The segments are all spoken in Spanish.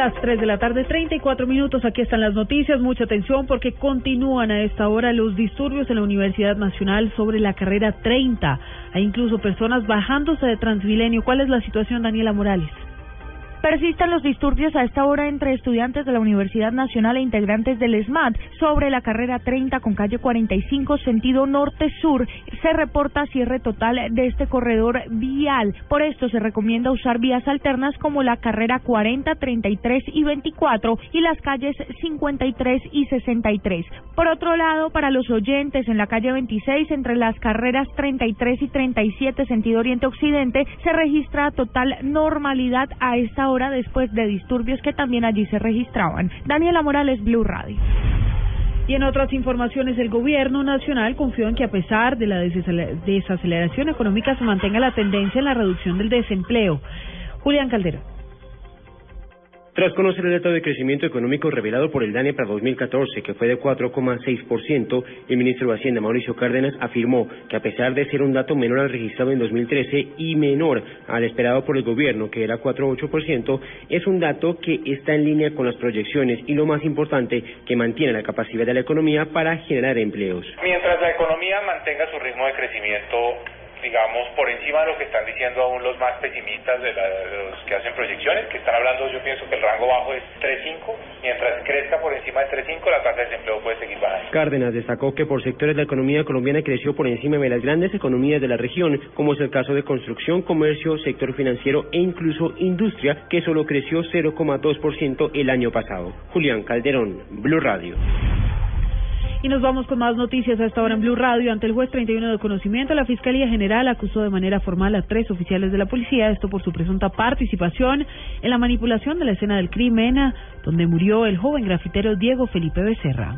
las 3 de la tarde, 34 minutos. Aquí están las noticias. Mucha atención porque continúan a esta hora los disturbios en la Universidad Nacional sobre la carrera 30. Hay incluso personas bajándose de Transmilenio. ¿Cuál es la situación, Daniela Morales? Persisten los disturbios a esta hora entre estudiantes de la Universidad Nacional e integrantes del SMAT sobre la carrera 30 con calle 45 sentido norte-sur. Se reporta cierre total de este corredor vial. Por esto se recomienda usar vías alternas como la carrera 40, 33 y 24 y las calles 53 y 63. Por otro lado, para los oyentes en la calle 26 entre las carreras 33 y 37 sentido oriente-occidente se registra total normalidad a esta hora hora después de disturbios que también allí se registraban. Daniela Morales, Blue Radio. Y en otras informaciones, el gobierno nacional confió en que a pesar de la desaceleración económica se mantenga la tendencia en la reducción del desempleo. Julián Calderón. Tras conocer el dato de crecimiento económico revelado por el DANE para 2014, que fue de 4,6%, el ministro de Hacienda, Mauricio Cárdenas, afirmó que a pesar de ser un dato menor al registrado en 2013 y menor al esperado por el gobierno, que era 4,8%, es un dato que está en línea con las proyecciones y lo más importante, que mantiene la capacidad de la economía para generar empleos. Mientras la economía mantenga su ritmo de crecimiento digamos, por encima de lo que están diciendo aún los más pesimistas de, los que hacen proyecciones, que están hablando, yo pienso que el rango bajo es 3.5, mientras crezca por encima de 3.5, la tasa de desempleo puede seguir bajando. Cárdenas destacó que por sectores la economía colombiana creció por encima de las grandes economías de la región, como es el caso de construcción, comercio, sector financiero e incluso industria, que solo creció 0,2% el año pasado. Julián Calderón, Blue Radio. Y nos vamos con más noticias a esta hora en Blue Radio. Ante el juez 31 de conocimiento, la Fiscalía General acusó de manera formal a tres oficiales de la policía, esto por su presunta participación en la manipulación de la escena del crimen, donde murió el joven grafitero Diego Felipe Becerra.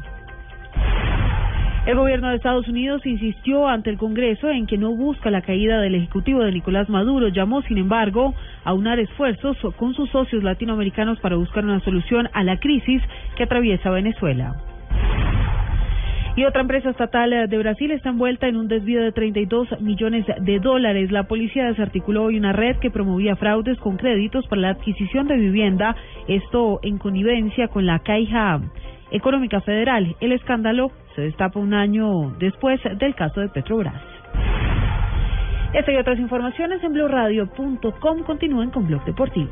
El gobierno de Estados Unidos insistió ante el Congreso en que no busca la caída del Ejecutivo de Nicolás Maduro. Llamó, sin embargo, a unar esfuerzos con sus socios latinoamericanos para buscar una solución a la crisis que atraviesa Venezuela. Y otra empresa estatal de Brasil está envuelta en un desvío de 32 millones de dólares. La policía desarticuló hoy una red que promovía fraudes con créditos para la adquisición de vivienda, esto en connivencia con la Caixa Económica Federal. El escándalo se destapa un año después del caso de Petrobras. Esta y otras informaciones en blurradio.com continúen con Blog Deportivo.